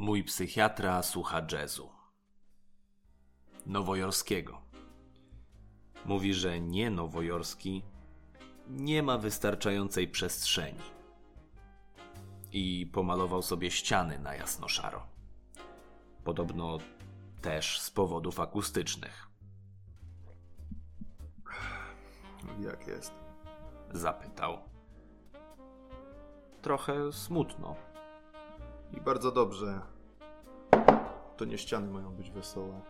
Mój psychiatra słucha jazzu. Nowojorskiego. Mówi, że nie nowojorski nie ma wystarczającej przestrzeni. I pomalował sobie ściany na jasno-szaro. Podobno też z powodów akustycznych. Jak jest? Zapytał. Trochę smutno. I bardzo dobrze. To nie ściany mają być wesołe.